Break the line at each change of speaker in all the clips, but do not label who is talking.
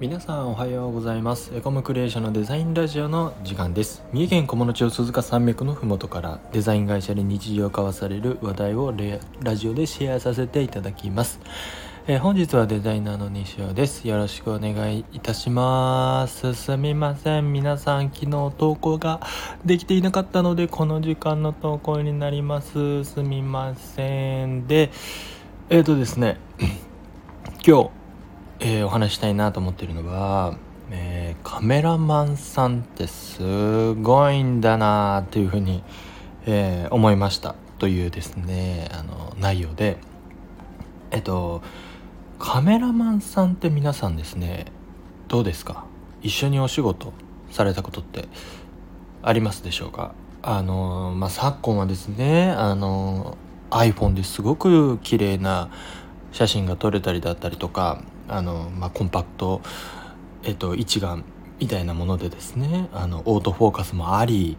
皆さんおはようございますエコムクリエーションのデザインラジオの時間です三重県菰野町鈴鹿山脈のふもとからデザイン会社で日常交わされる話題をラジオでシェアさせていただきますえー、本日はデザイナーの西尾です。よろしくお願いいたします。すみません。皆さん、昨日投稿ができていなかったので、この時間の投稿になります。すみません。で、えっ、ー、とですね、今日、えー、お話したいなと思ってるのは、えー、カメラマンさんってすごいんだなというふうに、えー、思いましたというですねあの内容でえっとカメラマンさんって皆さんですねどうですか？一緒にお仕事されたことってありますでしょうか？あのまあ昨今はですねあの iPhone ですごく綺麗な写真が撮れたりだったりとかあの、まあ、コンパクト、えっと、一眼みたいなものでですねあのオートフォーカスもあり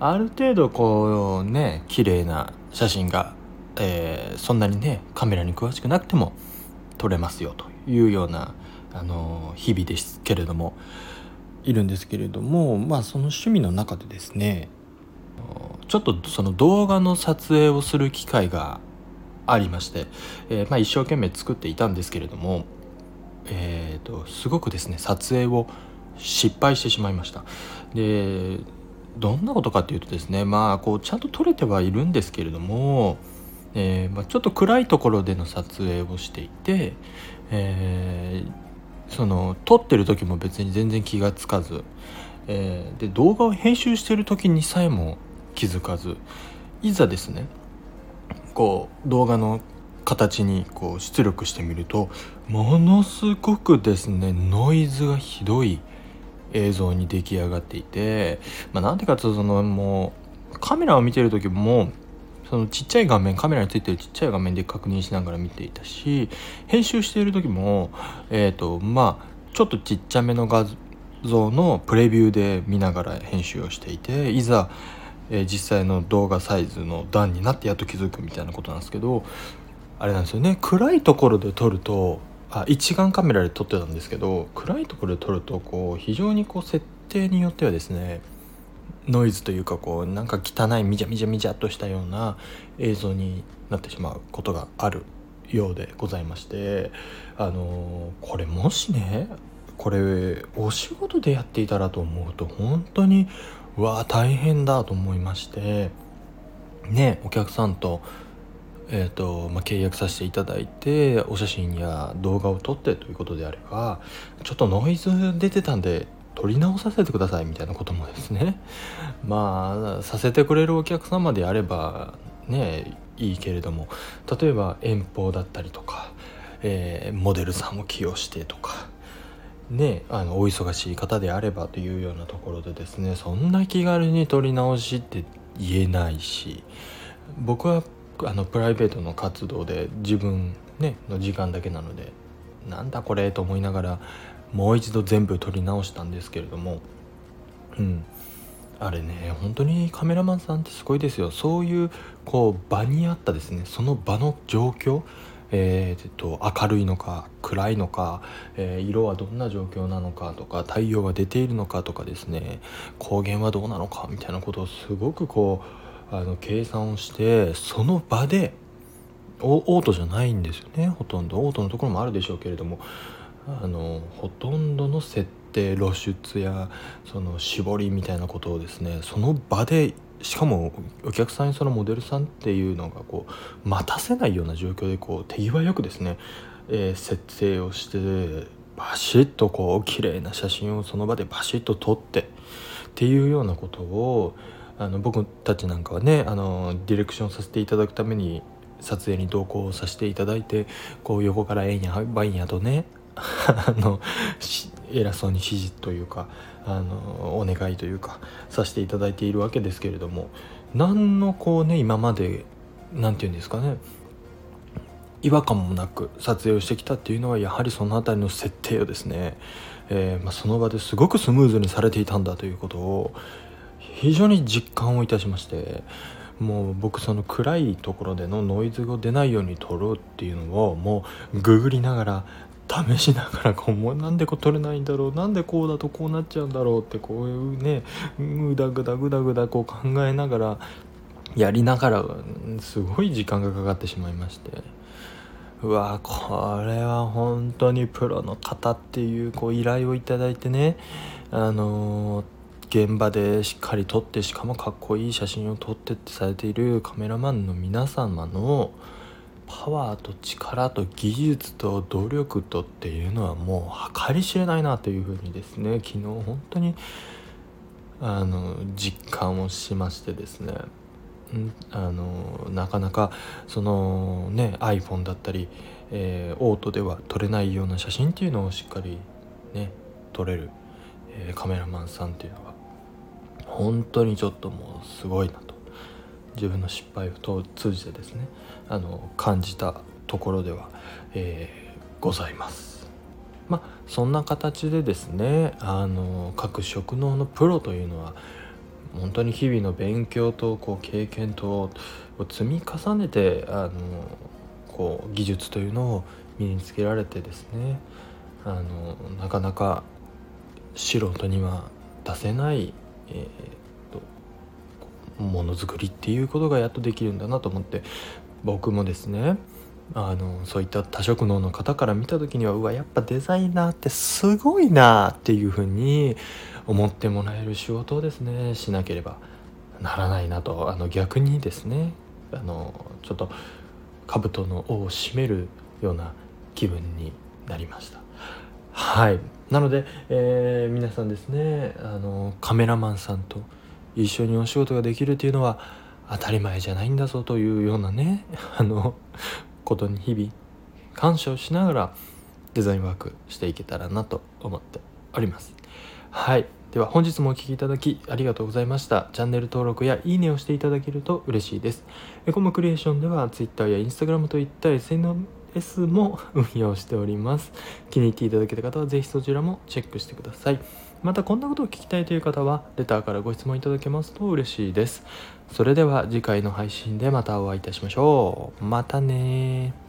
ある程度こうね綺麗な写真が、えー、そんなにねカメラに詳しくなくても撮れますよというようなあの日々ですけれどもいるんですけれどもまあその趣味の中でですねちょっとその動画の撮影をする機会がありまして、えー、まあ、一生懸命作っていたんですけれどもえーと、すごくですね撮影を失敗してしまいました。でどんなことかっていうとですねまあこうちゃんと撮れてはいるんですけれども、えー、まあ、ちょっと暗いところでの撮影をしていて、えー、その撮ってる時も別に全然気が付かず、えー、で動画を編集してる時にさえも気づかずいざですねこう動画の形にこう出力してみるとものすごくですねノイズがひどい映像に出来上がっていて、まあ、なんでかというとそのもうカメラを見てる時もそのちっちゃい画面カメラについてるちっちゃい画面で確認しながら見ていたし編集している時もえっ、ー、とまあちょっとちっちゃめの画像のプレビューで見ながら編集をしていていざ、え、実際の動画サイズの段になってやっと気づくみたいなことなんですけどあれなんですよね。暗いところで撮るとあ一眼カメラで撮ってたんですけど暗いところで撮るとこう非常にこう設定によってはですねノイズというかこうなんか汚いみじゃみじゃみじゃっとしたような映像になってしまうことがあるようでございましてあの、これもしねこれお仕事でやっていたらと思うと本当にわあ大変だと思いましてねお客さんとえーとまあ、契約させていただいてお写真や動画を撮ってということであればちょっとノイズ出てたんで撮り直させてくださいみたいなこともですね。まあさせてくれるお客様であればねいいけれども例えば遠方だったりとか、えー、モデルさんを起用してとかねあのお忙しい方であればというようなところでですねそんな気軽に撮り直しって言えないし僕はあのプライベートの活動で自分、ね、の時間だけなのでなんだこれと思いながらもう一度全部撮り直したんですけれどもうん。あれね本当にカメラマンさんってすごいですよ。そういうこう場にあったですねその場の状況えー、と明るいのか暗いのか、えー、色はどんな状況なのかとか太陽が出ているのかとかですね光源はどうなのかみたいなことをすごくこうあの計算をしてその場でオートじゃないんですよね。ほとんど。オートのところもあるでしょうけれども。あのほとんどの設定露出やその絞りみたいなことをですねその場でしかもお客さんにそのモデルさんっていうのがこう待たせないような状況でこう手際よくですね、えー、設定をしてバシッとこう綺麗な写真をその場でバシッと撮ってっていうようなことをあの僕たちなんかはねあのディレクションさせていただくために撮影に同行させていただいてこう横から「えんやばいんや」とね あの偉そうに指示というかあのお願いというかさせていただいているわけですけれども何のこうね今まで何て言うんですかね違和感もなく撮影をしてきたっていうのはやはりその辺りの設定をですね、えー、まあ、その場ですごくスムーズにされていたんだということを非常に実感をいたしましてもう僕その暗いところでのノイズが出ないように撮ろうっていうのをもうググりながら試しながらこうもうなんでこう取れないんだろうなんでこうだとこうなっちゃうんだろうってこういうねぐだぐだぐだぐだこう考えながらやりながらすごい時間がかかってしまいまして。うわこれは本当にプロの方っていうこう依頼をいただいてねあのー現場でしっかり撮ってしかもかっこいい写真を撮ってってされているカメラマンの皆様のパワーと力と技術と努力とっていうのはもう計り知れないなというふうにですね昨日本当にあの実感をしましてですねあのなかなかそのね iPhone だったり、えー、オートでは撮れないような写真っていうのをしっかりね撮れる、えー、カメラマンさんっていうのが本当にちょっともうすごいなと自分の失敗を通じてですねあの感じたところでは、えー、ございます。まあそんな形でですねあの各職能のプロというのは本当に日々の勉強とこう経験と積み重ねてあのこう技術というのを身につけられてですねあのなかなか素人には出せないえー、とものづくりっていうことがやっとできるんだなと思って僕もですねあのそういった多職能の方から見た時にはうわやっぱデザイナーってすごいなっていうふうに思ってもらえる仕事をですねしなければならないなとあの逆にですねあのちょっと兜の尾を締めるような気分になりました。はい。なので、えー、皆さんですねあのカメラマンさんと一緒にお仕事ができるっていうのは当たり前じゃないんだぞというようなね あのことに日々感謝をしながらデザインワークしていけたらなと思っております。はい。では本日もお聴きいただきありがとうございました。チャンネル登録やいいねをしていただけると嬉しいです。エコムクリエーションでは Twitter や Instagram といった SN S も運用しております。気に入っていただけた方は是非そちらもチェックしてください。またこんなことを聞きたいという方はレターからご質問いただけますと嬉しいです。それでは次回の配信でまたお会いいたしましょう。またね